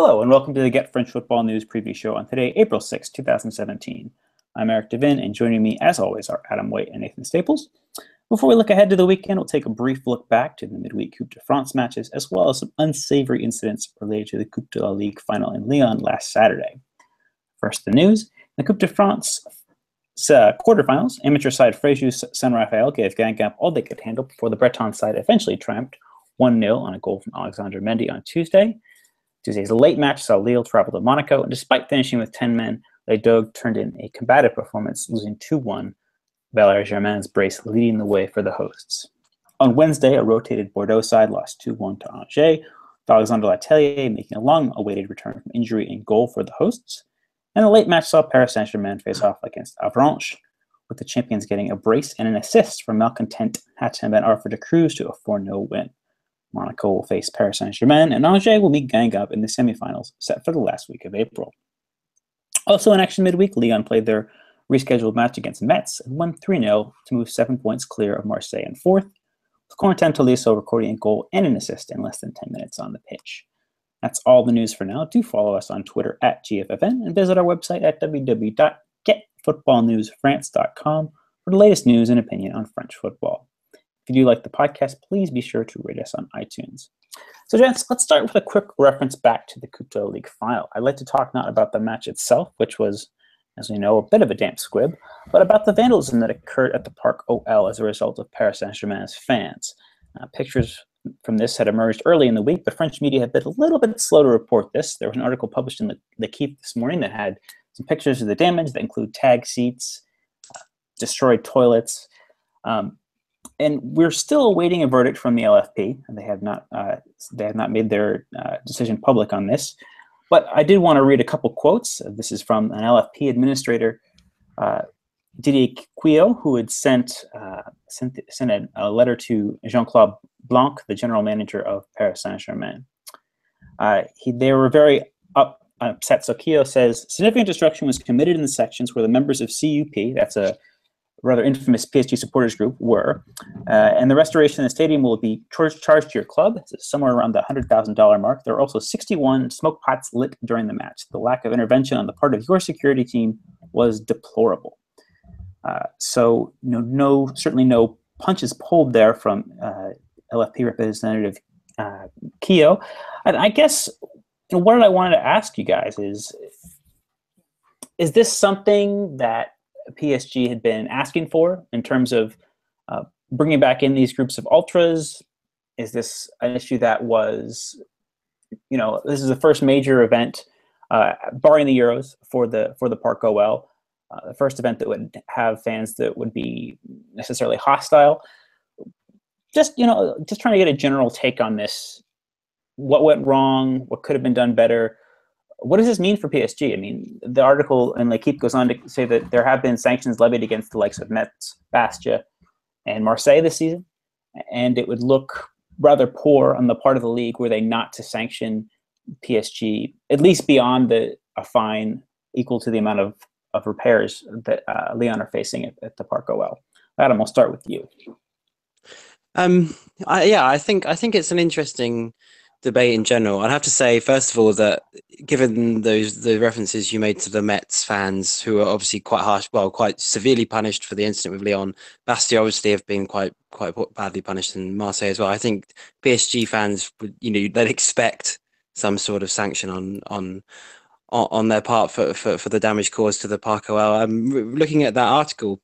Hello, and welcome to the Get French Football News preview show on today, April 6, 2017. I'm Eric Devin, and joining me, as always, are Adam White and Nathan Staples. Before we look ahead to the weekend, we'll take a brief look back to the midweek Coupe de France matches, as well as some unsavory incidents related to the Coupe de la Ligue final in Lyon last Saturday. First, the news. The Coupe de France uh, quarterfinals, amateur side Fréjus Saint Raphael gave Guingamp all they could handle before the Breton side eventually triumphed 1 0 on a goal from Alexandre Mendy on Tuesday. Tuesday's late match saw Lille travel to Monaco, and despite finishing with 10 men, Les Dogues turned in a combative performance, losing 2 1, Valère Germain's brace leading the way for the hosts. On Wednesday, a rotated Bordeaux side lost 2 1 to Angers, with Alexandre Letellier making a long awaited return from injury in goal for the hosts. And the late match saw Paris Saint Germain face off against Avranches, with the champions getting a brace and an assist from malcontent Hatem Ben Arfa de Cruz to a 4 0 win. Monaco will face Paris Saint Germain, and Angers will meet Guingamp in the semifinals, set for the last week of April. Also in action midweek, Lyon played their rescheduled match against Metz and won 3 0 to move seven points clear of Marseille in fourth, with Corentin Tolisso recording a goal and an assist in less than 10 minutes on the pitch. That's all the news for now. Do follow us on Twitter at GFFN and visit our website at www.getfootballnewsfrance.com for the latest news and opinion on French football. If you like the podcast, please be sure to rate us on iTunes. So, gents, let's start with a quick reference back to the de League final. I'd like to talk not about the match itself, which was, as we know, a bit of a damp squib, but about the vandalism that occurred at the Parc OL as a result of Paris Saint Germain's fans. Uh, pictures from this had emerged early in the week, but French media have been a little bit slow to report this. There was an article published in the L'Equipe this morning that had some pictures of the damage that include tag seats, uh, destroyed toilets. Um, and we're still awaiting a verdict from the LFP, they have not uh, they have not made their uh, decision public on this. But I did want to read a couple quotes. This is from an LFP administrator, uh, Didier Quillot, who had sent uh, sent, sent a, a, letter to Jean-Claude Blanc, the general manager of Paris Saint-Germain. Uh, he, they were very up, upset. So Quillot says significant destruction was committed in the sections where the members of CUP, that's a rather infamous PSG supporters group were. Uh, and the restoration of the stadium will be charged, charged to your club, somewhere around the $100,000 mark. There are also 61 smoke pots lit during the match. The lack of intervention on the part of your security team was deplorable. Uh, so, you know, no, certainly no punches pulled there from uh, LFP representative uh, Quillot. And I guess you know, what I wanted to ask you guys is, is this something that PSG had been asking for in terms of uh, bringing back in these groups of ultras? Is this an issue that was, you know, this is the first major event, uh, barring the Euros, for the for the Parc OL, uh, the first event that would have fans that would be necessarily hostile. Just you know, just trying to get a general take on this. What went wrong? What could have been done better? What does this mean for PSG? I mean, the article in L'Equipe goes on to say that there have been sanctions levied against the likes of Metz, Bastia, and Marseille this season, and it would look rather poor on the part of the league were they not to sanction PSG at least beyond the a fine equal to the amount of, of repairs that uh, Lyon are facing at, at the Parc OL. Adam, I'll start with you. Um, I, yeah, I think I think it's an interesting debate in general. I'd have to say, first of all, that given those the references you made to the Metz fans, who are obviously quite harsh, well, quite severely punished for the incident with Lyon, Bastia obviously have been quite quite badly punished in Marseille as well. I think PSG fans would, you know, they'd expect some sort of sanction on on on their part for, for, for the damage caused to the Parc Well, I'm looking at that article.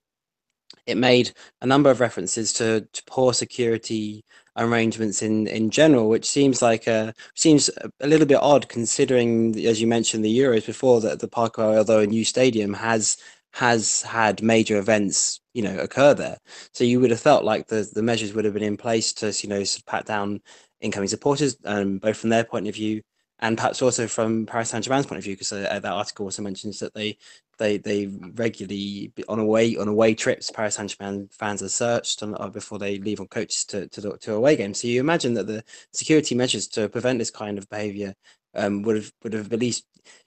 It made a number of references to, to poor security arrangements in in general, which seems like a seems a little bit odd considering, as you mentioned, the Euros before that the Parc, although a new stadium, has has had major events you know occur there. So you would have felt like the the measures would have been in place to you know pat down incoming supporters, um, both from their point of view and perhaps also from Paris Saint Germain's point of view, because uh, that article also mentions that they they they regularly on away on away trips, Paris Saint Germain fans are searched on, uh, before they leave on coaches to, to to away games. So you imagine that the security measures to prevent this kind of behaviour um, would have would have at least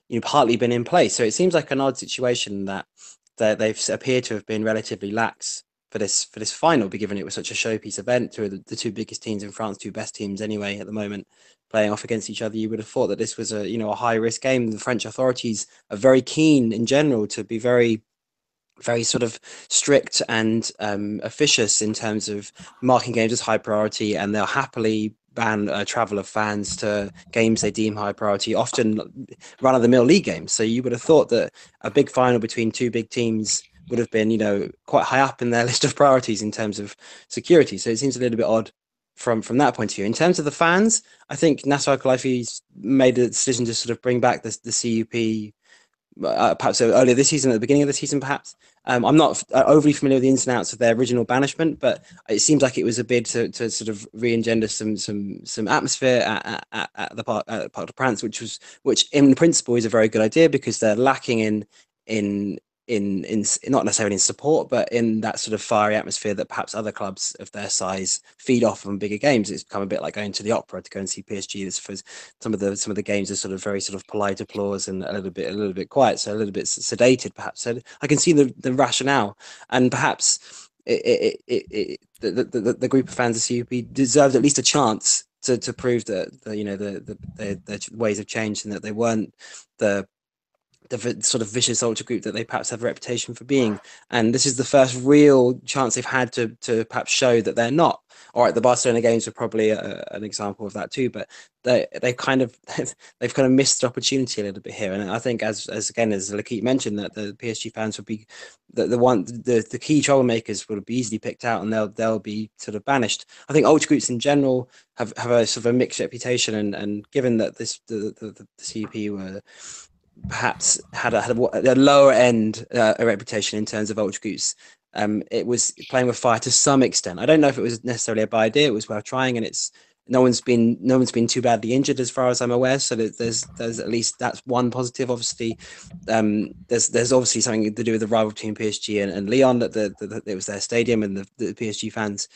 you know partly been in place. So it seems like an odd situation that that they've appeared to have been relatively lax for this for this final, given it was such a showpiece event. Of the, the two biggest teams in France, two best teams anyway at the moment, playing off against each other. You would have thought that this was a you know a high risk game. The French authorities are very keen in general to be very very sort of strict and um, officious in terms of marking games as high priority, and they'll happily ban uh, travel of fans to games they deem high priority, often run of the mill league games. So you would have thought that a big final between two big teams would have been, you know, quite high up in their list of priorities in terms of security. So it seems a little bit odd from from that point of view. In terms of the fans, I think Nasser Al Khelaifi's made a decision to sort of bring back the, the CUP uh, perhaps earlier this season, at the beginning of the season, perhaps. Um, I'm not uh, overly familiar with the ins and outs of their original banishment, but it seems like it was a bid to, to sort of re-engender some some some atmosphere at, at, at the Parc at Parc des Princes, which was which in principle is a very good idea because they're lacking in in in in not necessarily in support, but in that sort of fiery atmosphere that perhaps other clubs of their size feed off from bigger games. It's become a bit like going to the opera to go and see PSG. It's for some of the some of the games are sort of very sort of polite applause and a little bit a little bit quiet, so a little bit sedated perhaps. So I can see the the rationale, and perhaps it, it, it, the, the, the group of fans of CUP deserved at least a chance to, to prove that the, you know the, the, the, the ways have changed and that they weren't the the sort of vicious ultra group that they perhaps have a reputation for being. And this is the first real chance they've had to to perhaps show that they're not. All right, the Barcelona games are probably a, an example of that too, but they they kind of they've kind of missed the opportunity a little bit here. And I think as as again as L'Equipe mentioned that the PSG fans would be the, the one the, the key troublemakers would be easily picked out and they'll they'll be sort of banished. I think ultra groups in general have, have a sort of a mixed reputation and, and given that this the, the, the CUP were perhaps had a, had a, a lower end uh, a reputation in terms of ultra groups. Um, it was playing with fire to some extent. I don't know if it was necessarily a bad idea. It was worth trying, and it's no one's been no one's been too badly injured as far as I'm aware. So there's there's at least that's one positive. Obviously, um, there's there's obviously something to do with the rival between PSG and, and Lyon that the, the, the, it was their stadium and the, the PSG fans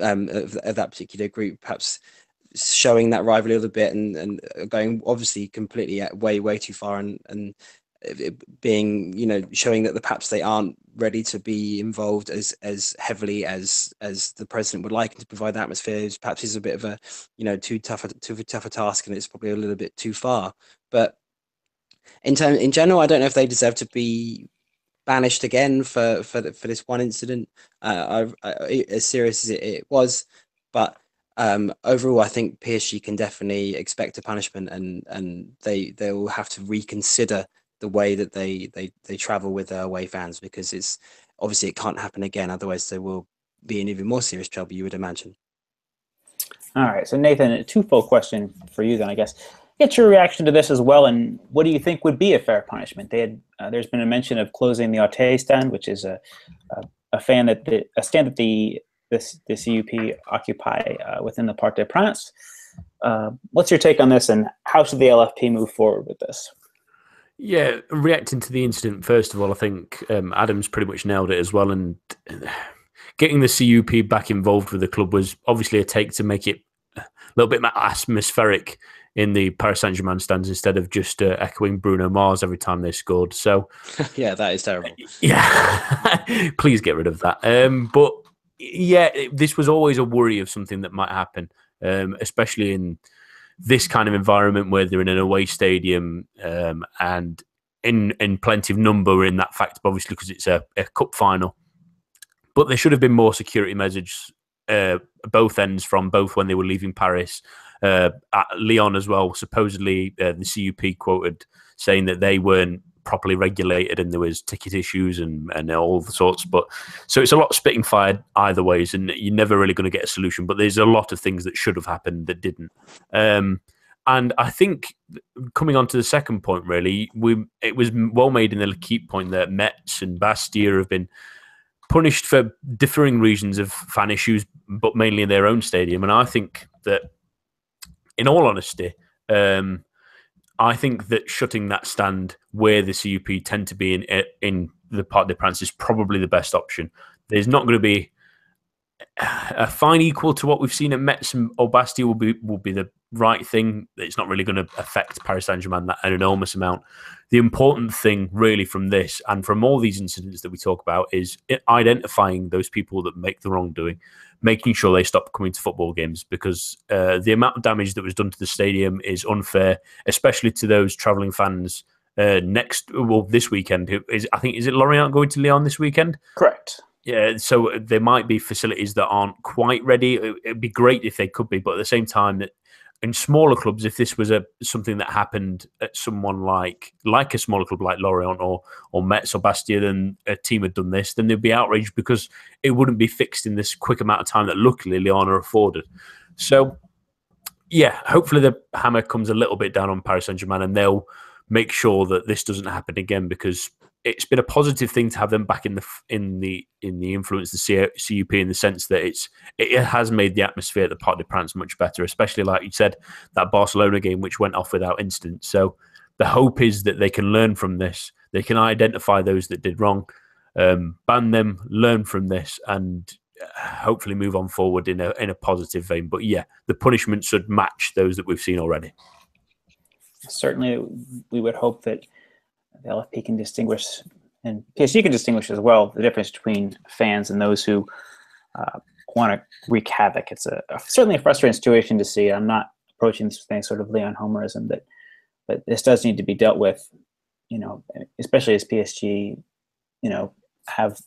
um, of, of that particular group perhaps showing that rivalry a little bit and, and going obviously completely way way too far and and being you know showing that the perhaps they aren't ready to be involved as as heavily as as the president would like to provide the atmosphere. Perhaps is a bit of a you know too tough a too tough a task and it's probably a little bit too far. But in term in general i don't know if they deserve to be banished again for for for this one incident. Uh, I, I, as serious as it, it was but um, overall, I think PSG can definitely expect a punishment, and and they they will have to reconsider the way that they they they travel with their away fans because it's obviously it can't happen again. Otherwise, they will be in even more serious trouble. You would imagine. All right, so Nathan, a twofold question for you then, I guess. Get your reaction to this as well, and what do you think would be a fair punishment? They had uh, there's been a mention of closing the Auteuil stand, which is a a, a fan that the, a stand that the this the CUP occupy uh, within the Parc des Princes. Uh, what's your take on this, and how should the LFP move forward with this? Yeah, reacting to the incident first of all, I think um, Adams pretty much nailed it as well, and getting the CUP back involved with the club was obviously a take to make it a little bit more atmospheric in the Paris Saint Germain stands instead of just uh, echoing Bruno Mars every time they scored. So, yeah, that is terrible. Yeah, please get rid of that. Um, but yeah, this was always a worry of something that might happen, um, especially in this kind of environment where they're in an away stadium um, and in in plenty of number in that fact, obviously because it's a, a, cup final. But there should have been more security measures uh, both ends from both when they were leaving Paris, uh, at Lyon as well. Supposedly, uh, the CUP quoted saying that they weren't properly regulated and there was ticket issues and, and all the sorts. But so it's a lot spitting fire either ways, and you're never really going to get a solution. But there's a lot of things that should have happened that didn't. Um, and I think coming on to the second point, really, we it was well made in the key point that Metz and Bastia have been punished for differing reasons of fan issues, but mainly in their own stadium. And I think that, in all honesty, um, I think that shutting that stand where the CUP tend to be in eh, in the Parc des Princes is probably the best option. There's not going to be a fine equal to what we've seen at Metz and Bastia will be will be the right thing. It's not really going to affect Paris Saint Germain that an enormous amount. The important thing, really, from this and from all these incidents that we talk about, is identifying those people that make the wrongdoing, making sure they stop coming to football games because uh, the amount of damage that was done to the stadium is unfair, especially to those travelling fans. Uh, next, well, this weekend is I think is it Lorient going to Lyon this weekend? Correct. Yeah, so there might be facilities that aren't quite ready. It'd be great if they could be, but at the same time, that in smaller clubs, if this was a something that happened at someone like like a smaller club like Lorient or or Metz or Bastia, then a team had done this, then they'd be outraged because it wouldn't be fixed in this quick amount of time that luckily are afforded. So, yeah, hopefully the hammer comes a little bit down on Paris Saint Germain and they'll make sure that this doesn't happen again because it's been a positive thing to have them back in the in the in the influence the CUP in the sense that it's it has made the atmosphere at the Parc des Princes much better, especially like you said that Barcelona game which went off without incident. So the hope is that they can learn from this. They can identify those that did wrong, um, ban them, learn from this, and uh, hopefully move on forward in a in a positive vein. But yeah, the punishment should match those that we've seen already. Certainly, we would hope that the LFP can distinguish, and PSG can distinguish as well, the difference between fans and those who uh, want to wreak havoc. It's a, a, certainly a frustrating situation to see. I'm not approaching this with any sort of Lyon Homerism, but but this does need to be dealt with. You know, especially as PSG, you know, have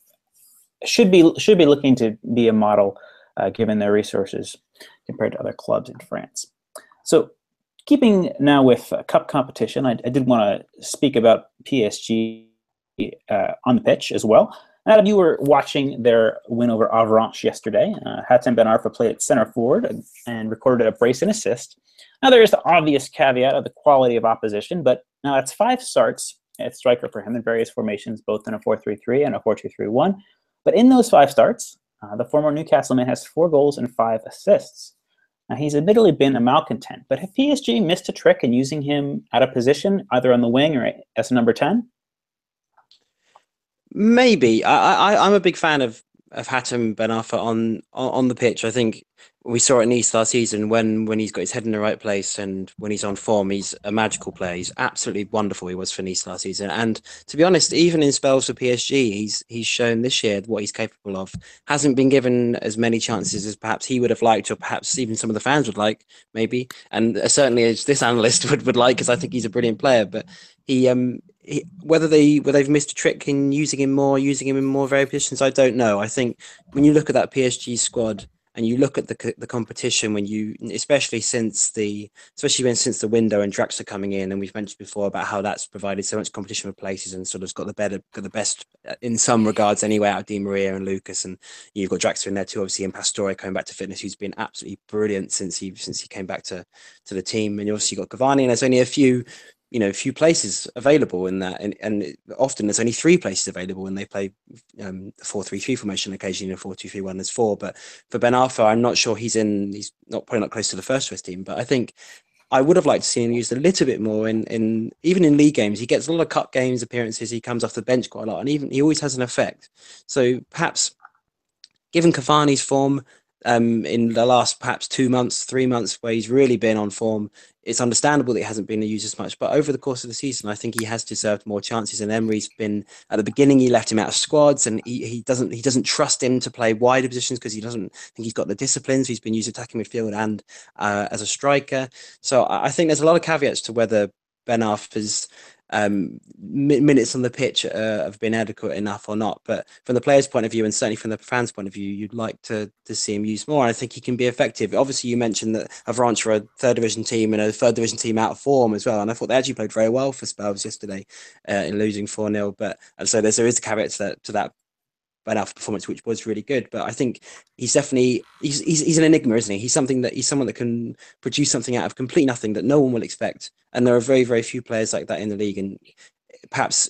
should be should be looking to be a model uh, given their resources compared to other clubs in France. So keeping now with uh, cup competition, I, I did want to speak about PSG uh, on the pitch as well. Adam, you were watching their win over Avranches yesterday. Uh, Hatem Ben Arfa played at center forward and, and, recorded a brace and assist. Now, there is the obvious caveat of the quality of opposition, but now that's five starts at striker for him in various formations, both in a 4 3 3 and a 4 2 3 1. But in those five starts, uh, the former Newcastle man has four goals and five assists. Now, he's admittedly been a malcontent, but have PSG missed a trick in using him out of position, either on the wing or as a number 10? Maybe. I, I, I'm a big fan of of Hatem Ben Arfa on, on the pitch. I think we saw it in Nice last season when when he's got his head in the right place and when he's on form, he's a magical player. He's absolutely wonderful. He was for Nice last season, and to be honest, even in spells for PSG, he's he's shown this year what he's capable of. Hasn't been given as many chances as perhaps he would have liked, or perhaps even some of the fans would like, maybe, and certainly as this analyst would would like, because I think he's a brilliant player. But he um he, whether they whether they've missed a trick in using him more, using him in more varied positions, I don't know. I think when you look at that PSG squad and you look at the the competition when you especially since the especially when since the window and Draxler coming in and we've mentioned before about how that's provided so much competition for places and sort of got the better got the best uh, in some regards anyway out of Di Maria and Lucas and you've got Draxler in there too obviously and Pastore coming back to fitness who's been absolutely brilliant since he since he came back to to the team and you obviously got Cavani and there's only a few you know a few places available in that and, and often there's only three places available when they play um, 4-3-3 formation occasionally in a 4-2-3-1 there's four but for Ben Arfa I'm not sure he's in he's not probably not close to the first choice team but I think I would have liked to see him used a little bit more in, in even in league games. He gets a lot of cup games appearances. He comes off the bench quite a lot, and even he always has an effect. So perhaps, given Cavani's form, um, in the last perhaps two months, three months, where he's really been on form. It's understandable that he hasn't been used as much, but over the course of the season, I think he has deserved more chances. And Emery's been at the beginning, he left him out of squads, and he, he doesn't he doesn't trust him to play wider positions because he doesn't think he's got the disciplines. He's been used attacking midfield and uh, as a striker. So I think there's a lot of caveats to whether Ben Arfa's um, minutes on the pitch uh, have been adequate enough or not. But from the player's point of view, and certainly from the fans' point of view, you'd like to to see him used more. And I think he can be effective. Obviously, you mentioned that Avranches are a third division team and a third division team out of form as well. And I thought they actually played very well for Spurs yesterday uh, in losing 4 0. But and so there's, there is a caveat to that, to that Ben Arfa performance, which was really good. But I think he's definitely he's, he's he's an enigma, isn't he? He's something that he's someone that can produce something out of complete nothing that no one will expect. And there are very very few players like that in the league. And perhaps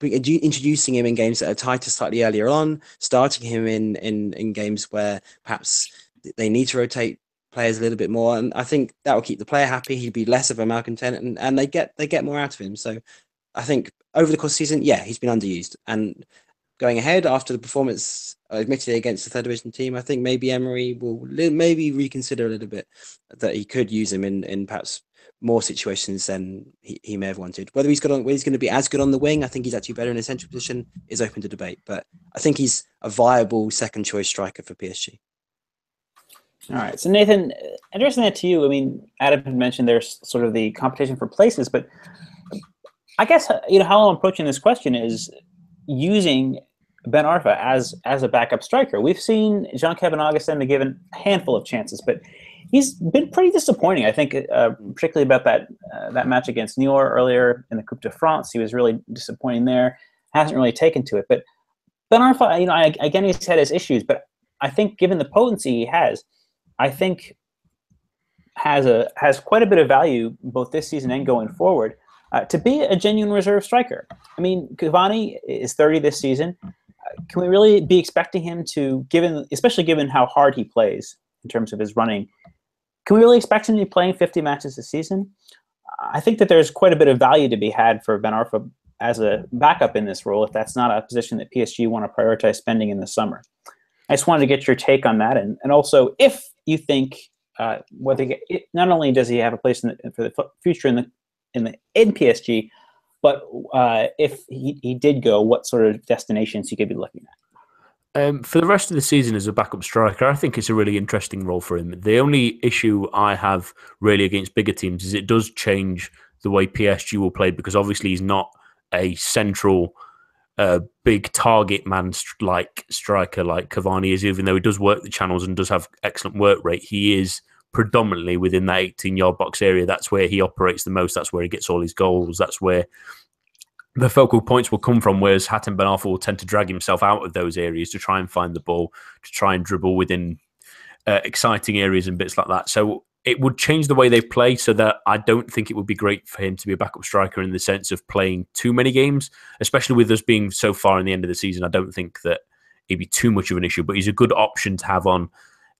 introducing him in games that are tighter slightly earlier on, starting him in in in games where perhaps they need to rotate players a little bit more, and I think that will keep the player happy. He'd be less of a malcontent, and, and they get they get more out of him. So I think over the course of the season, yeah, he's been underused, and going ahead after the performance, uh, admittedly against the third division team, I think maybe Emery will li- maybe reconsider a little bit that he could use him in, in perhaps more situations than he, he may have wanted. Whether he's got on, whether he's going to be as good on the wing, I think he's actually better in a central position, is open to debate. But I think he's a viable second choice striker for PSG. All right. So Nathan, addressing that to you, I mean, Adam had mentioned there's sort of the competition for places, but I guess you know how I'm approaching this question is using Ben Arfa as as a backup striker. We've seen Jean-Kevin Augustin be given a handful of chances, but he's been pretty disappointing. I think, uh, particularly about that uh, that match against Niort earlier in the Coupe de France, he was really disappointing there. Hasn't really taken to it, but Ben Arfa, you know, I, again, he's had his issues, but I think given the potency he has, I think has a has quite a bit of value both this season and going forward uh, to be a genuine reserve striker. I mean, Cavani is 30 this season. Can we really be expecting him to, given especially given how hard he plays in terms of his running, can we really expect him to be playing 50 matches this season? I think that there's quite a bit of value to be had for Ben Arfa as a backup in this role if that's not a position that PSG want to prioritize spending in the summer. I just wanted to get your take on that, and, and also if you think uh, whether it, not only does he have a place the, for the future in the in the in PSG, but uh, if he, he did go, what sort of destinations he could be looking at? Um, for the rest of the season as a backup striker, I think it's a really interesting role for him. The only issue I have really against bigger teams is it does change the way PSG will play because obviously he's not a central, uh, big target man like striker like Cavani is. Even though he does work the channels and does have excellent work rate, he is predominantly within that 18 yard box area. That's where he operates the most. That's where he gets all his goals. That's where the focal points will come from, whereas Hatem Ben Arfa will tend to drag himself out of those areas to try and find the ball, to try and dribble within uh, exciting areas and bits like that. So it would change the way they play so that I don't think it would be great for him to be a backup striker in the sense of playing too many games, especially with us being so far in the end of the season. I don't think that it'd be too much of an issue, but he's a good option to have on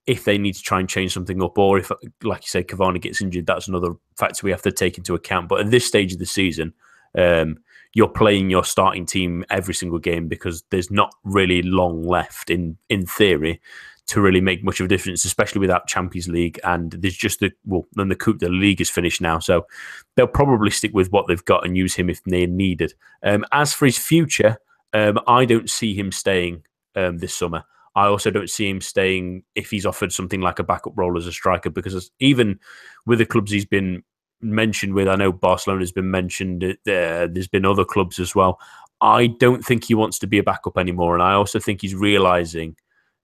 if they need to try and change something up, or if, like you say, Cavani gets injured, that's another factor we have to take into account. But at this stage of the season, um, you're playing your starting team every single game because there's not really long left in in theory to really make much of a difference, especially without Champions League. And there's just the well, then the Coupe de League is finished now, so they'll probably stick with what they've got and use him if they're needed. Um, as for his future, um, I don't see him staying um, this summer. I also don't see him staying if he's offered something like a backup role as a striker because even with the clubs he's been mentioned with. I know Barcelona's been mentioned. Uh, there's been other clubs as well. I don't think he wants to be a backup anymore, and I also think he's realizing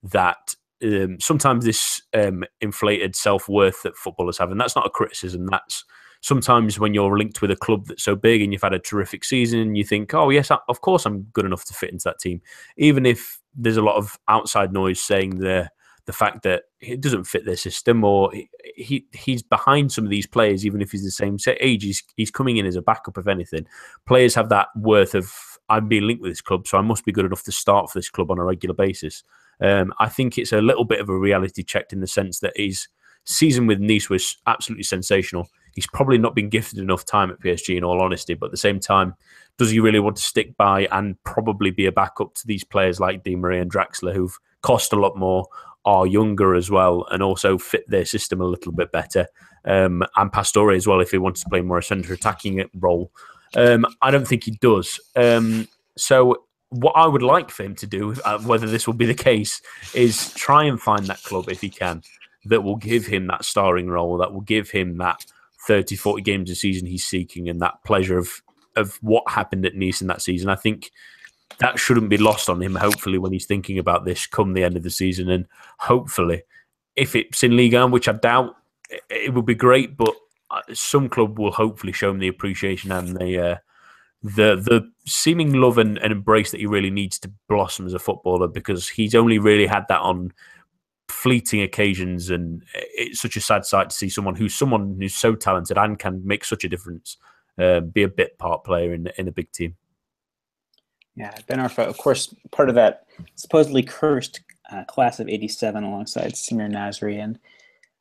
that um, sometimes this um, inflated self worth that footballers have, and that's not a criticism. That's sometimes when you're linked with a club that's so big and you've had a terrific season, you think, oh yes, of course I'm good enough to fit into that team, even if there's a lot of outside noise saying there the fact that it doesn't fit their system or he he's behind some of these players, even if he's the same age. He's, he's coming in as a backup, if anything. Players have that worth of I'm being linked with this club, so I must be good enough to start for this club on a regular basis. Um, I think it's a little bit of a reality check in the sense that his season with Nice was absolutely sensational. He's probably not been gifted enough time at PSG, in all honesty, but at the same time, does he really want to stick by and probably be a backup to these players like Di Maria and Draxler, who've cost a lot more, are younger as well and also fit their system a little bit better. Um, and Pastore as well, if he wants to play more a centre attacking role. Um, I don't think he does. Um, so what I would like for him to do, uh, whether this will be the case, is try and find that club if he can that will give him that starring role, that will give him that 30, 40 games a season he's seeking and that pleasure of of what happened at Nice in that season. I think that shouldn't be lost on him. Hopefully, when he's thinking about this come the end of the season, and hopefully, if it's in Ligue 1, which I doubt, it would be great. But uh, some club will hopefully show him the appreciation and the uh, the the seeming love and, and embrace that he really needs to blossom as a footballer because he's only really had that on fleeting occasions and it's such a sad sight to see someone who's someone who's so talented and can make such a difference uh, be a bit part player in in a big team yeah, Ben Arfa, of course, part of that supposedly cursed uh, class of '87, alongside Samir Nasri and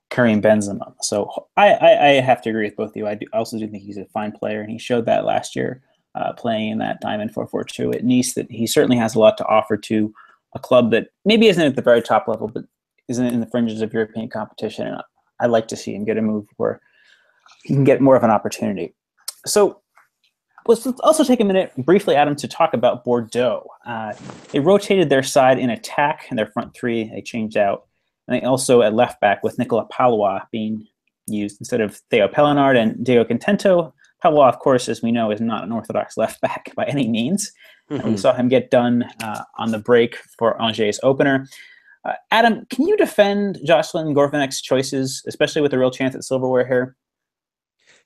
Karim Benzema. So I, I, I, have to agree with both of you. I, do, I also do think he's a fine player, and he showed that last year uh, playing in that Diamond 442 at Nice that he certainly has a lot to offer to a club that maybe isn't at the very top level, but isn't in the fringes of European competition. And I'd like to see him get a move where he can get more of an opportunity. So let's also take a minute briefly, Adam, to talk about Bordeaux. Uh, they rotated their side in attack in their front three. They changed out. And they also at left back with Nicolas Pallois being used instead of Theo Pellenard and Diego Contento. Palois, of course, as we know, is not an orthodox left back by any means. Mm-hmm. we saw him get done uh, on the break for Angers' opener. Uh, Adam, can you defend Jocelyn Gourvennec's choices, especially with a real chance at silverware here?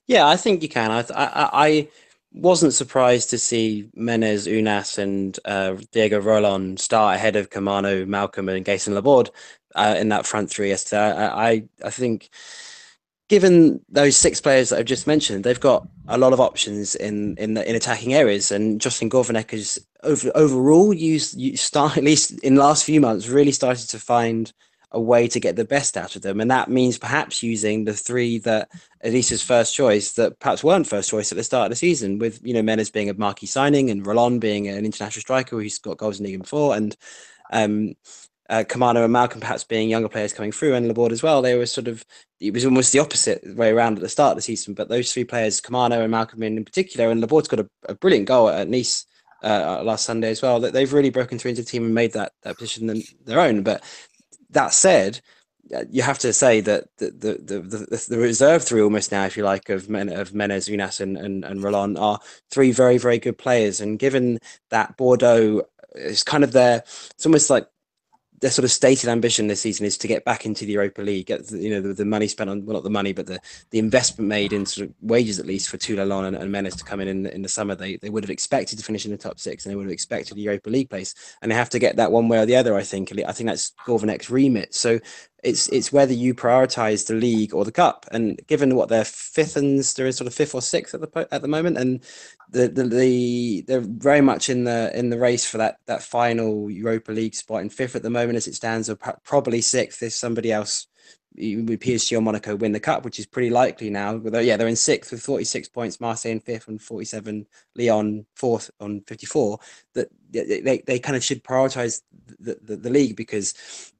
Yeah, I think you can. I, I, I wasn't surprised to see Menez, Ounas, and uh, Diego Rolan start ahead of Kamano, Malcom, and Gaëtan Laborde uh, in that front three yesterday. I, I, I think given those six players that I've just mentioned, they've got a lot of options in in the, in attacking areas. And Justin Gourvennec has over, overall used you start at least in the last few months really started to find a way to get the best out of them, and that means perhaps using the three that Elisa's first choice that perhaps weren't first choice at the start of the season, with you know Menez being a marquee signing and Rolan being an international striker who's got goals in league before, and um, uh, Kamano and Malcom perhaps being younger players coming through and Laborde as well, they were sort of it was almost the opposite way around at the start of the season. But those three players, Kamano and Malcom in, in particular, and Laborde's got a, a brilliant goal at Nice uh, last Sunday as well. That they've really broken through into the team and made that that position their own. But that said, uh, you have to say that the the, the, the, reserve three almost now, if you like, of Men, of Menez, Ounas, and, and and Rolan are three very very good players. And given that Bordeaux is kind of their, it's almost like their sort of stated ambition this season is to get back into the Europa League. The, you know the, the, money spent on well not the money, but the, the investment made in sort of wages at least for Toulalan and, and Menez to come in, in in the summer. They they would have expected to finish in the top six, and they would have expected the Europa League place, and they have to get that one way or the other. I think I think that's Gourvennec's remit. So it's it's whether you prioritize the league or the cup. And given what they're fifth and they're in sort of fifth or sixth at the at the moment, and the, the, the they're very much in the in the race for that that final Europa League spot in fifth at the moment as it stands, or probably sixth if somebody else with PSG or Monaco win the cup, which is pretty likely now. But yeah, they're in sixth with 46 points, Marseille in fifth and 47, Lyon fourth on 54. That they, they kind of should prioritize the, the, the, league because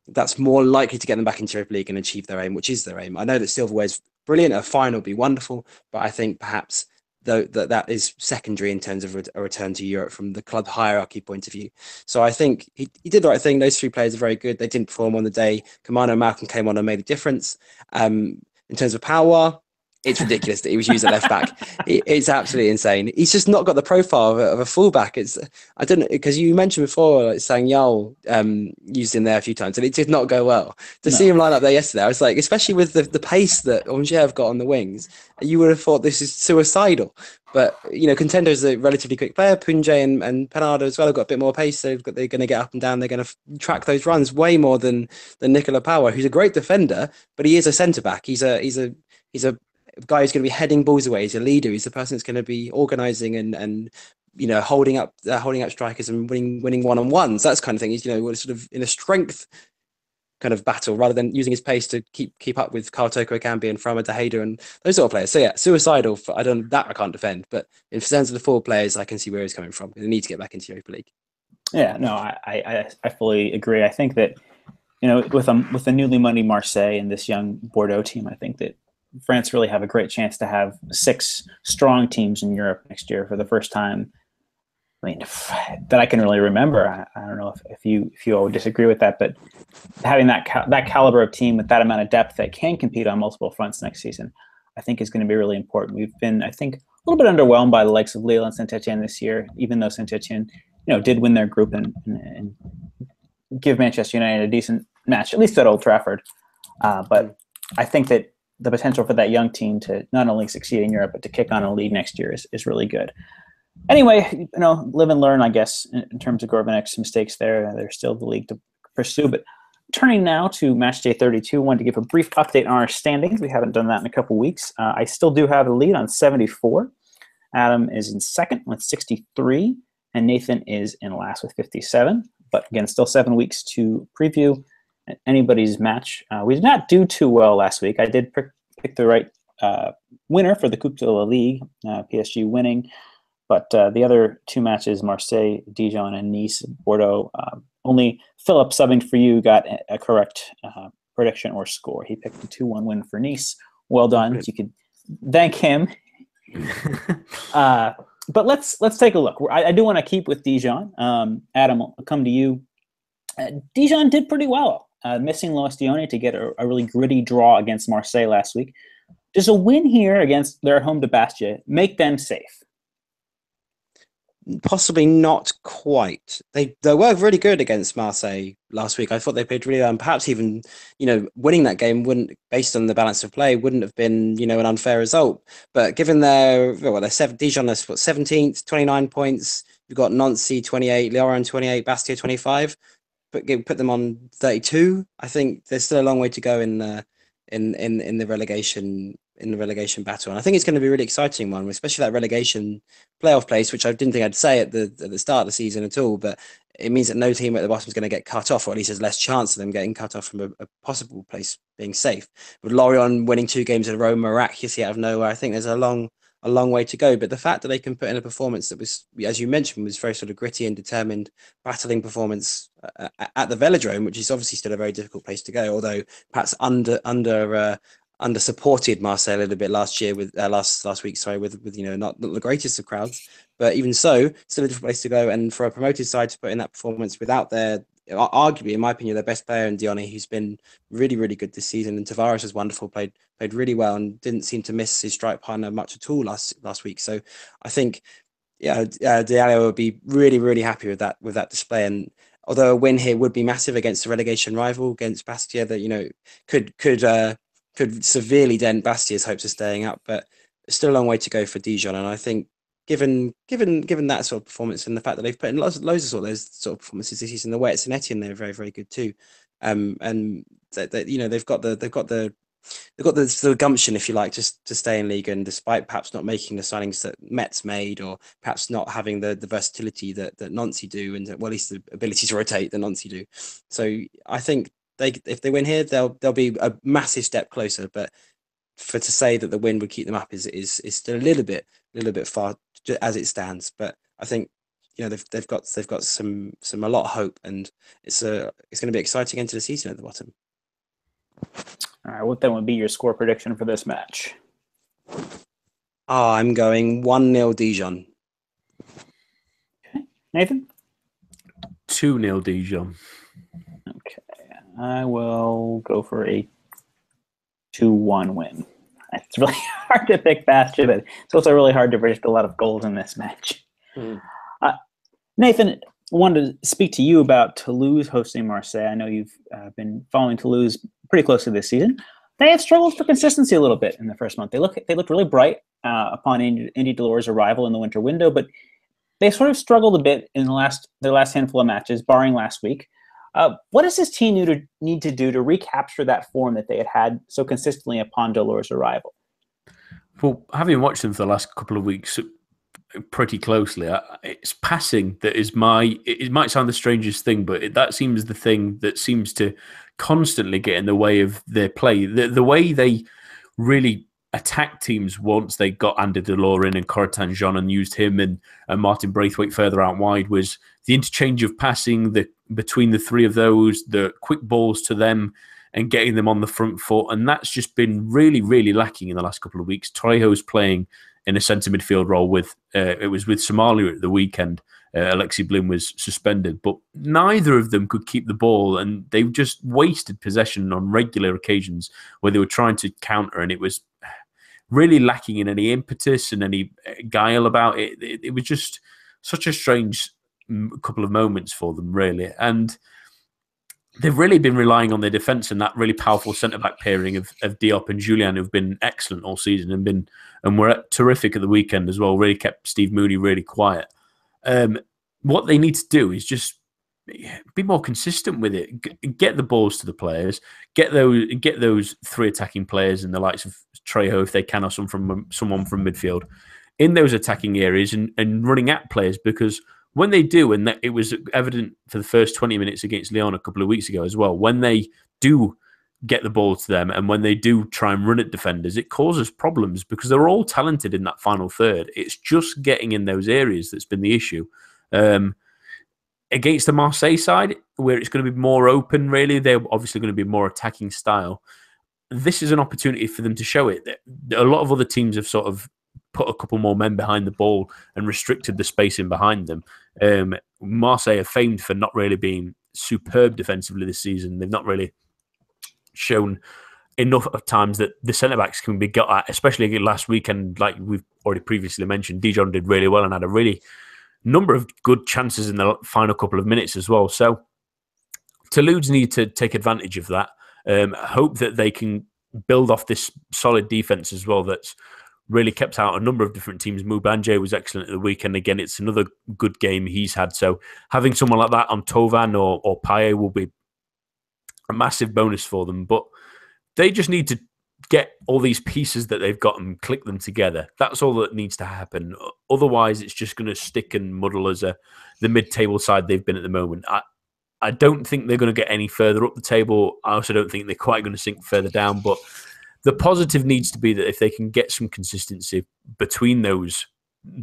that's more likely to get them back into Europa League and achieve their aim, which is their aim. I know that silverware is brilliant, a final would be wonderful, but I think perhaps though that that is secondary in terms of a return to Europe from the club hierarchy point of view. So I think he, he did the right thing. Those three players are very good. They didn't perform on the day. Kamano and Malcom came on and made a difference. Um, in terms of power, it's ridiculous that he was used at left back. it's absolutely insane. He's just not got the profile of a, of a fullback. It's I don't know because you mentioned before like Sagnol um, used him there a few times and it did not go well. To no. see him line up there yesterday, I was like, especially with the, the pace that Angers have got on the wings, you would have thought this is suicidal. But you know, Contento is a relatively quick player. Poundjé and, and Penardo as well have got a bit more pace. They've got, they're going to get up and down. They're going to f- track those runs way more than than Nicolas Pallois, who's a great defender, but he is a centre back. He's a he's a he's a guy who's going to be heading balls away. He's a leader. He's the person that's going to be organising and and you know holding up uh, holding up strikers and winning winning one on ones. That's kind of thing. He's you know sort of in a strength kind of battle rather than using his pace to keep keep up with Karl Toko Ekambi and Famara Diédhiou and those sort of players. So yeah, suicidal. For, I don't that I can't defend, but in terms of the four players, I can see where he's coming from. They need to get back into Europa League. Yeah, no, I I, I fully agree. I think that you know with um with the newly money Marseille and this young Bordeaux team, I think that France really have a great chance to have six strong teams in Europe next year for the first time. I mean, that I can really remember. I, I don't know if, if you if you all would disagree with that, but having that that caliber of team with that amount of depth that can compete on multiple fronts next season, I think is going to be really important. We've been, I think, a little bit underwhelmed by the likes of Lille and Saint Etienne this year, even though Saint Etienne, you know, did win their group and, and, and give Manchester United a decent match, at least at Old Trafford. Uh, but I think that the potential for that young team to not only succeed in Europe but to kick on a league next year is, is really good. Anyway, you know, live and learn, I guess, in, in terms of Gourvennec's mistakes there. There's still the league to pursue. But turning now to match day 32, wanted to give a brief update on our standings. We haven't done that in a couple weeks. Uh, I still do have a lead on 74. Adam is in second with 63, and Nathan is in last with 57. But again, still seven weeks to preview anybody's match. Uh, we did not do too well last week. I did pick, the right uh, winner for the Coupe de la Ligue, uh, PSG winning. But uh, the other two matches, Marseille, Dijon, and Nice, Bordeaux, uh, only Philip subbing for you got a, a correct uh, prediction or score. He picked a 2 1 win for Nice. Well done. You could thank him. Uh, but let's let's take a look. I, I do want to keep with Dijon. Um, Adam, I'll come to you. Uh, Dijon did pretty well, uh, missing Lois Diony to get a, a, really gritty draw against Marseille last week. Does a win here against their home to Bastia make them safe? Possibly not quite. They they were really good against Marseille last week. I thought they played really well, and perhaps even you know winning that game wouldn't, based on the balance of play, wouldn't have been you know an unfair result. But given their well, they're seven, Dijon is what seventeenth, twenty nine points. You've got Nancy twenty eight, Lyon twenty eight, Bastia twenty five. But put them on thirty two. I think there's still a long way to go in the in in in the relegation in the relegation battle. And I think it's going to be a really exciting one, especially that relegation playoff place, which I didn't think I'd say at the at the start of the season at all. But it means that no team at the bottom is going to get cut off, or at least there's less chance of them getting cut off from a, a possible place being safe. With Lorient winning two games in a row miraculously out of nowhere, I think there's a long a long way to go. But the fact that they can put in a performance that was, as you mentioned, was very sort of gritty and determined, battling performance uh, at the Velodrome, which is obviously still a very difficult place to go, although perhaps under under uh, under supported Marseille a little bit last year with uh, last last week, sorry, with with you know not, not the greatest of crowds, but even so, still a different place to go. And for a promoted side to put in that performance without their arguably, in my opinion, their best player in Diony, who's been really really good this season, and Tavares was wonderful, played played really well, and didn't seem to miss his strike partner much at all last last week. So I think yeah, uh, Dall'Oglio would be really really happy with that with that display and although a win here would be massive against a relegation rival against Bastia that you know could could uh, could severely dent Bastia's hopes of staying up, but still a long way to go for Dijon. And I think given given given that sort of performance and the fact that they've put in loads, loads of sort of those sort of performances this season, the way it's Etienne, they're very very good too. Um, and that, that you know they've got the they've got the they've got the, the gumption, if you like, just to stay in league. And despite perhaps not making the signings that Metz made, or perhaps not having the, the versatility that that Nancy do, and well, at least the ability to rotate that Nancy do. So I think they if they win here, they'll they'll be a massive step closer. But for to say that the win would keep them up is is is still a little bit a little bit far as it stands. But I think you know they've they've got they've got some some a lot of hope, and it's a it's going to be exciting into the season at the bottom. All right, what then would be your score prediction for this match? Oh, I'm going one 0 Dijon. Okay, Nathan. Two 0 Dijon. Okay. I will go for a 2 1 win. It's really hard to pick Bastia, but it's also really hard to predict a lot of goals in this match. Mm. Uh, Nathan, I wanted to speak to you about Toulouse hosting Marseille. I know you've uh, been following Toulouse pretty closely this season. They have struggled for consistency a little bit in the first month. They look they looked really bright uh, upon Andy, Delort's arrival in the winter window, but they sort of struggled a bit in the last their last handful of matches, barring last week. Uh, what does this team need to, need to do to recapture that form that they had had so consistently upon Delort's arrival? Well, having watched them for the last couple of weeks pretty closely, it's passing that is my. It might sound the strangest thing, but it, that seems the thing that seems to constantly get in the way of their play. The, the way they really attacked teams once they got Andy Delort in and Corentin Jean and used him and, and Martin Braithwaite further out wide was the interchange of passing the between the three of those, the quick balls to them and getting them on the front foot. And that's just been really, really lacking in the last couple of weeks. Trejo's playing in a centre midfield role with, uh, it was with Somalia at the weekend. Uh, Alexis Blin was suspended, but neither of them could keep the ball, and they just wasted possession on regular occasions where they were trying to counter, and it was really lacking in any impetus and any uh, guile about it. It, it was just such a strange couple of moments for them, really. And they've really been relying on their defence and that really powerful centre back pairing of, of Diop and Jullien, who've been excellent all season and been and were terrific at the weekend as well. Really kept Steve Mounié really quiet. Um, what they need to do is just be more consistent with it. Get the balls to the players. Get those get those three attacking players in the likes of Trejo if they can, or some from someone from midfield in those attacking areas and, and running at players because when they do, and it was evident for the first 20 minutes against Lyon a couple of weeks ago as well, when they do get the ball to them. And when they do try and run at defenders, it causes problems because they're all talented in that final third. It's just getting in those areas that's been the issue. Um, against the Marseille side, where it's going to be more open, really, they're obviously going to be more attacking style. This is an opportunity for them to show it. A lot of other teams have sort of put a couple more men behind the ball and restricted the spacing behind them. Um, Marseille are famed for not really being superb defensively this season. They've not really shown enough of times that the centre backs can be got at, especially last weekend, like we've already previously mentioned. Dijon did really well and had a really number of good chances in the final couple of minutes as well. So Toulouse need to take advantage of that. Um, hope that they can build off this solid defense as well. That's really kept out a number of different teams. Moubandje was excellent at the weekend. Again, it's another good game he's had. So having someone like that on Thauvin or, or Payet will be a massive bonus for them. But they just need to get all these pieces that they've got and click them together. That's all that needs to happen. Otherwise, it's just going to stick and muddle as a the mid-table side they've been at the moment. I, I don't think they're going to get any further up the table. I also don't think they're quite going to sink further down. But the positive needs to be that if they can get some consistency between those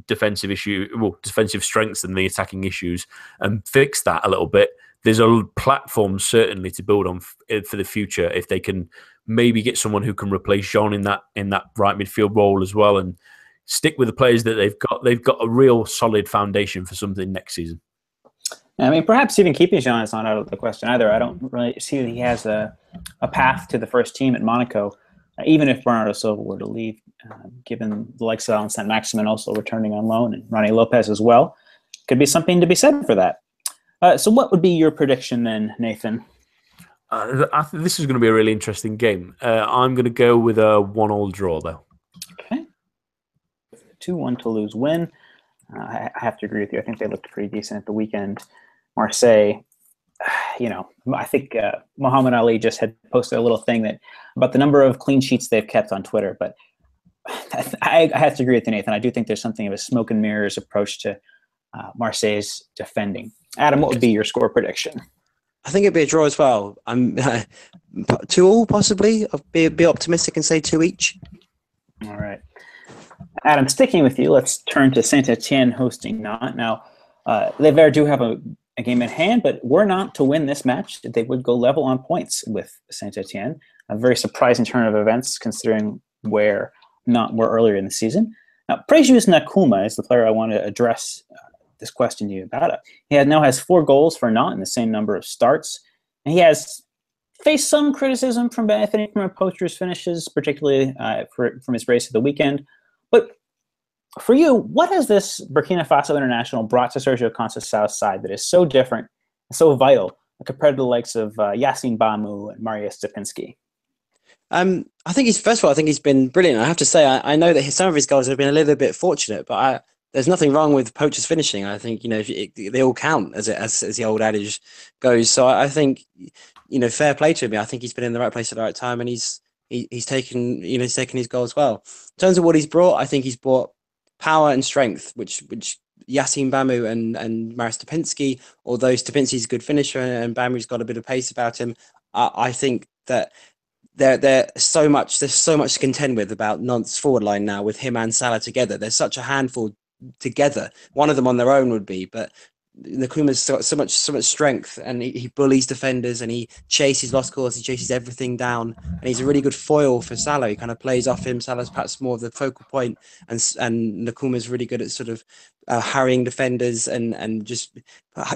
defensive issue, well, defensive strengths and the attacking issues, and fix that a little bit, there's a platform certainly to build on eh, for the future if they can maybe get someone who can replace Jean in that in that right midfield role as well and stick with the players that they've got. They've got a real solid foundation for something next season. I mean, perhaps even keeping Jean is not out of the question either. I don't really see that he has a, a path to the first team at Monaco, uh, even if Bernardo Silva were to leave, uh, given the likes of Allan Saint-Maximin also returning on loan and Rony Lopes as well. Could be something to be said for that. Uh, so, what would be your prediction then, Nathan? Uh, I think this is going to be a really interesting game. Uh, I'm going to go with a one-all draw, though. Okay. Two-one Toulouse win. Uh, I, I have to agree with you. I think they looked pretty decent at the weekend. Marseille, you know, I think uh, Muhammad Ali just had posted a little thing that about the number of clean sheets they've kept on Twitter, but I, I have to agree with you, Nathan. I do think there's something of a smoke and mirrors approach to uh, Marseille's defending. Adam, what would be your score prediction? I think it'd be a draw as well. I'm uh, two all possibly. I'll be be optimistic and say two each. All right, Adam. Sticking with you, let's turn to Saint Etienne hosting Nantes. Now, uh, Les do have a, a, game in hand, but were not to win this match, they would go level on points with Saint Etienne. A very surprising turn of events considering where Nantes were earlier in the season. Now, Prejuce Nakoulma is the player I want to address this question to you about it. He now has four goals for Nantes in the same number of starts. And he has faced some criticism from benefiting from a poacher's finishes, particularly uh, for, from his race of the weekend. But for you, what has this Burkina Faso international brought to Sergio Conceição's side that is so different, so vital, compared to the likes of uh, Yacine Bammou and Marius Stępiński? Um, I think he's first of all. I think he's been brilliant. I have to say, I, I know that his, some of his goals have been a little bit fortunate, but I, there's nothing wrong with poachers finishing. I think you know it, they all count as, as as the old adage goes. So I, I, think you know fair play to him. I think he's been in the right place at the right time, and he's he, he's taken you know he's taken his goal as well. In terms of what he's brought, I think he's brought power and strength, which which Yacine Bammou and and Marius Stępiński, although Stępiński's a good finisher and Bammou's got a bit of pace about him, I, I think that there there so much there's so much to contend with about Nantes forward line now with him and Sala together. There's such a handful together. One of them on their own would be, but Nakoulma's got so much so much strength and he, he, bullies defenders and he chases lost cause, he chases everything down and he's a really good foil for Sala. He kind of plays off him. Sala's perhaps more of the focal point and and Nakoulma's really good at sort of uh, harrying defenders and and just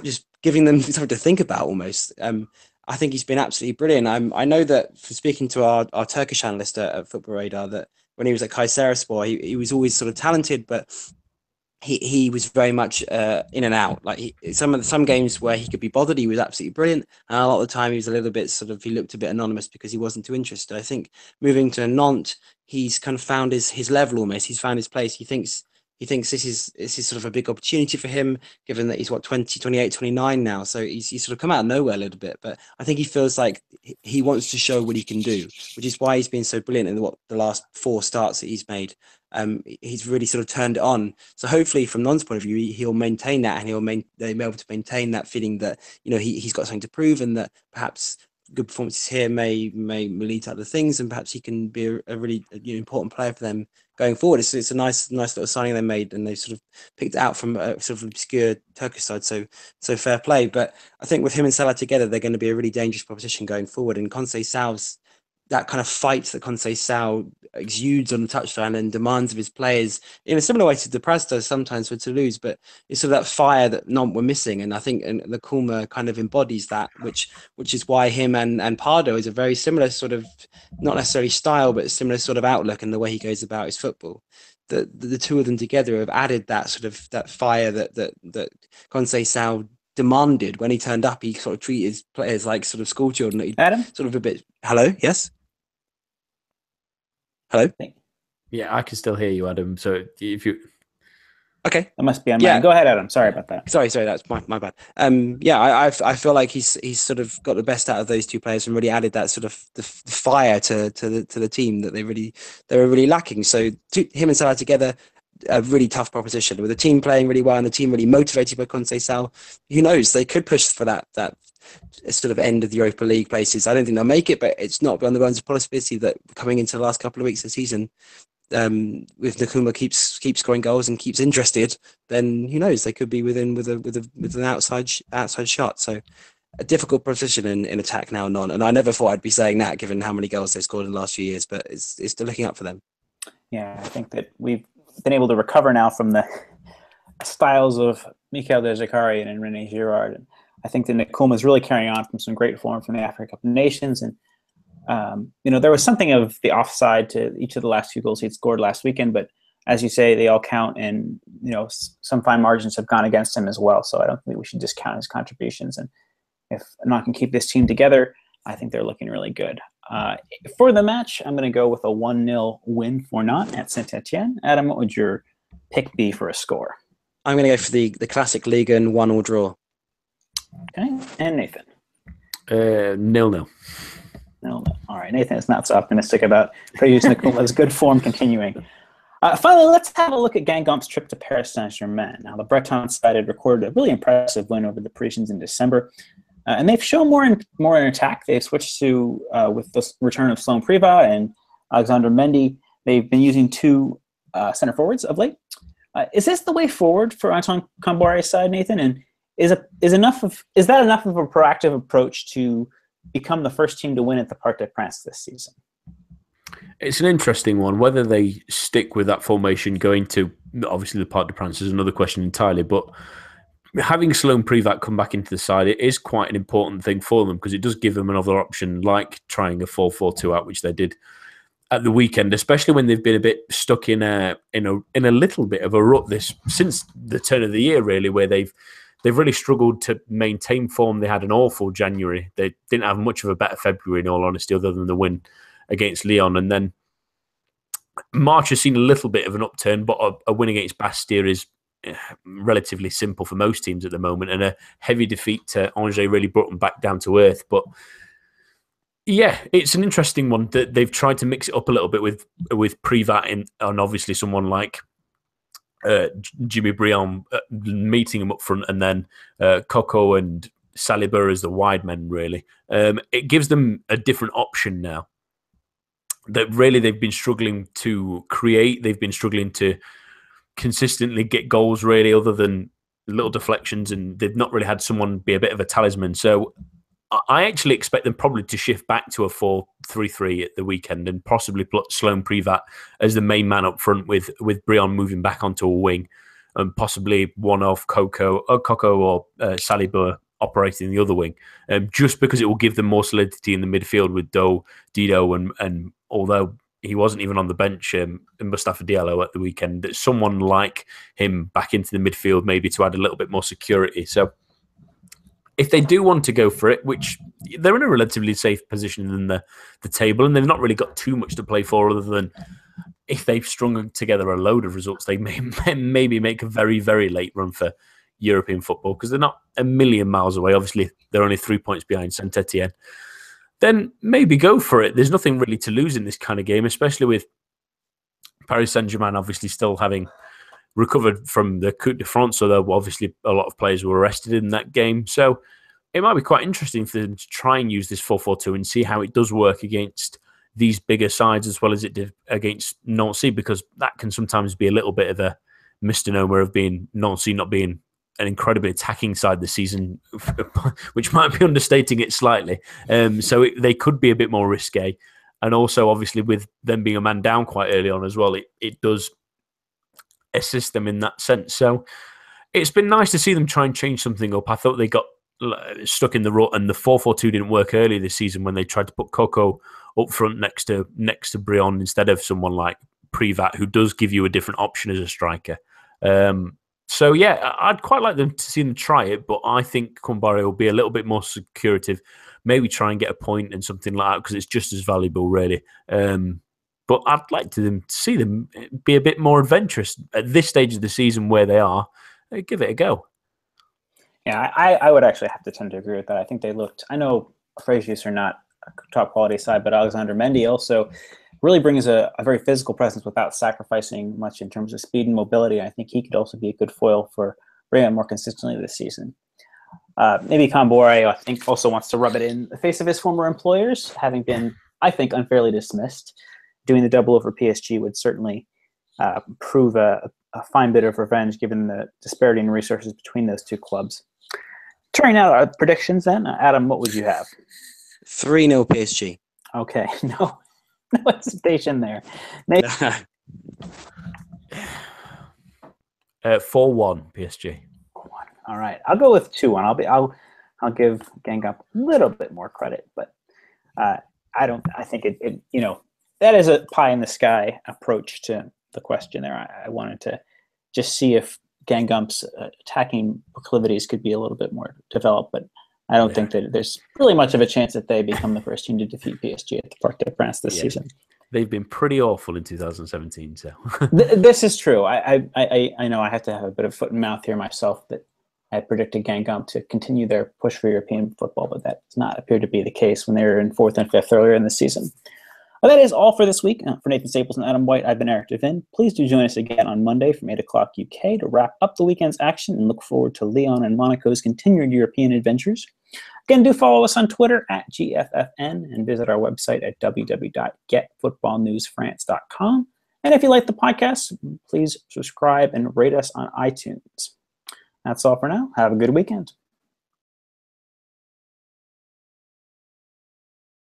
just giving them something to think about almost. Um, I think he's been absolutely brilliant. I'm, I know that for speaking to our, our Turkish analyst at, at Football Radar that when he was at Kayserispor, he, he was always sort of talented, but he he was very much uh, in and out. Like he, some of the, some games where he could be bothered, he was absolutely brilliant, and a lot of the time he was a little bit sort of he looked a bit anonymous because he wasn't too interested. I think moving to Nantes, he's kind of found his his level almost. He's found his place. He thinks he thinks this is this is sort of a big opportunity for him, given that he's what 20, 28, 29 now. So he's, he's sort of come out of nowhere a little bit. But I think he feels like he wants to show what he can do, which is why he's been so brilliant in what the last four starts that he's made. Um, he's really sort of turned it on. So hopefully, from Nantes' point of view, he'll maintain that, and he'll main, they'll be able to maintain that feeling that you know he he's got something to prove, and that perhaps good performances here may may lead to other things, and perhaps he can be a, a really you know, important player for them going forward. It's, it's a nice nice little signing they made, and they sort of picked out from a sort of obscure Turkish side. So so fair play. But I think with him and Sala together, they're going to be a really dangerous proposition going forward. And Conceição's that kind of fight that Conceição exudes on the touchline and demands of his players in a similar way to Dupraz does sometimes for Toulouse, but it's sort of that fire that Nantes were missing. And I think and Lacombe kind of embodies that, which which is why him and, and Pardo is a very similar sort of, not necessarily style, but similar sort of outlook and the way he goes about his football. The, the, the two of them together have added that sort of that fire that that that Conceição demanded when he turned up. He sort of treated his players like sort of school children. Adam, sort of a bit. Hello, yes. Hello. Yeah, I can still hear you, Adam. So if you okay, that must be on. Yeah, go ahead, Adam. Sorry about that. Sorry, sorry, that's my, my bad. Um, yeah, I, I I feel like he's he's sort of got the best out of those two players and really added that sort of the, the fire to to the to the team that they really they were really lacking. So to, him and Sala together, a really tough proposition with the team playing really well and the team really motivated by Conceição. Who knows? They could push for that that sort of end of the Europa League places. I don't think they'll make it, but it's not beyond the bounds of possibility that coming into the last couple of weeks of the season, um, if Nakoulma keeps keeps scoring goals and keeps interested, then who knows? They could be within with a with a with an outside outside shot. So a difficult position in, in attack now, non. And I never thought I'd be saying that given how many goals they scored in the last few years, but it's it's still looking up for them. Yeah, I think that we've been able to recover now from the styles of Michel Der Zakarian and Rene Girard. And I think that Nakoulma is really carrying on from some great form from the Africa Cup of Nations. And, um, you know, there was something of the offside to each of the last few goals he'd scored last weekend, but as you say, they all count and, you know, some fine margins have gone against him as well. So I don't think we should discount his contributions. And if Nantes can keep this team together, I think they're looking really good. Uh, for the match, I'm going to go with a 1 0 win for Nantes at Saint Etienne. Adam, what would your pick be for a score? I'm going to go for the, the classic league and one all draw. Okay. And Nathan? Uh, nil nil. Nil nil. All right. Nathan is not so optimistic about Prejuce Nakoulma's good form continuing. Uh, finally, let's have a look at Guingamp's trip to Paris Saint Germain. Now, the Breton side had recorded a really impressive win over the Parisians in December. Uh, and they've shown more in more in attack. They've switched to uh, with the return of Sloan Privat and Alexander Mendy. They've been using two uh, center forwards of late. Uh, is this the way forward for Antoine Kombouaré's side, Nathan? And is a, is enough of is that enough of a proactive approach to become the first team to win at the Parc des Princes this season? It's an interesting one. Whether they stick with that formation going to obviously the Parc des Princes is another question entirely, but having Sloan Privat come back into the side, it is quite an important thing for them because it does give them another option, like trying a 4 4 2 out, which they did at the weekend, especially when they've been a bit stuck in a in a in a little bit of a rut this since the turn of the year, really, where they've they've really struggled to maintain form. They had an awful January. They didn't have much of a better February, in all honesty, other than the win against Lyon, and then March has seen a little bit of an upturn, but a, a win against Bastia is relatively simple for most teams at the moment, and a heavy defeat to Angers really brought them back down to earth. But yeah, it's an interesting one that they've tried to mix it up a little bit with with Privat and, obviously someone like uh, Jimmy Briand uh, meeting him up front, and then uh, Coco and Salibur as the wide men. Really, um, it gives them a different option now. That really they've been struggling to create. They've been struggling to consistently get goals really, other than little deflections, and they've not really had someone be a bit of a talisman. So I actually expect them probably to shift back to a 4 3 3 at the weekend and possibly put Sloan Privat as the main man up front with with Briand moving back onto a wing and possibly one of Coco, or uh, Coco or uh, Salibur operating the other wing, um, just because it will give them more solidity in the midfield with Deaux, Didot, and and although he wasn't even on the bench um, in Moustapha Diallo at the weekend. That someone like him back into the midfield, maybe to add a little bit more security. So, if they do want to go for it, which they're in a relatively safe position in the the table, and they've not really got too much to play for, other than if they've strung together a load of results, they may maybe make a very very late run for European football because they're not a million miles away. Obviously, they're only three points behind Saint Etienne then maybe go for it. There's nothing really to lose in this kind of game, especially with Paris Saint Germain obviously still having recovered from the Coupe de France, although obviously a lot of players were arrested in that game. So it might be quite interesting for them to try and use this 4-4-2 and see how it does work against these bigger sides as well as it did against Nancy, because that can sometimes be a little bit of a misnomer of being Nancy not being an incredibly attacking side this season, which might be understating it slightly. Um, so it, they could be a bit more risque. And also, obviously, with them being a man down quite early on as well, it, it does assist them in that sense. So it's been nice to see them try and change something up. I thought they got stuck in the rut, and the four four two didn't work early this season when they tried to put Coco up front next to next to Briand instead of someone like Privat, who does give you a different option as a striker. Um, so yeah, I'd quite like them to see them try it, but I think Kombouaré will be a little bit more securative. Maybe try and get a point and something like that because it's just as valuable, really. Um, but I'd like to them see them be a bit more adventurous at this stage of the season where they are. Uh, give it a go. Yeah, I, I would actually have to tend to agree with that. I think they looked. I know Frejus are not a top quality side, but Alexander Mendy also really brings a, a, very physical presence without sacrificing much in terms of speed and mobility. I think he could also be a good foil for Briand more consistently this season. Uh, maybe Kombouaré, I think, also wants to rub it in the face of his former employers, having been, I think, unfairly dismissed. Doing the double over PSG would certainly uh, prove a, a, fine bit of revenge given the disparity in resources between those two clubs. Turning out our predictions then, Adam, what would you have? 3 0 PSG. Okay, no, no hesitation there. Maybe- uh, 4 1 PSG. All right, I'll go with 2 1. I'll be, I'll, I'll give Guingamp a little bit more credit, but uh, I don't, I think it, it, you know, that is a pie in the sky approach to the question there. I, I wanted to just see if Guingamp's uh, attacking proclivities could be a little bit more developed, but I don't yeah. think that there's really much of a chance that they become the first team to defeat PSG at the Parc des Princes this yeah. season. They've been pretty awful in 2017. So this is true. I, I, I I know I have to have a bit of foot and mouth here myself that I predicted Guingamp to continue their push for European football, but that does not appear to be the case when they were in fourth and fifth earlier in the season. Well, that is all for this week. Uh, for Nathan Staples and Adam White, I've been Eric Devin. Please do join us again on Monday from 8 o'clock UK to wrap up the weekend's action and look forward to Lyon and Monaco's continued European adventures. Again, do follow us on Twitter at GFFN and visit our website at www.getfootballnewsfrance.com. And if you like the podcast, please subscribe and rate us on iTunes. That's all for now. Have a good weekend.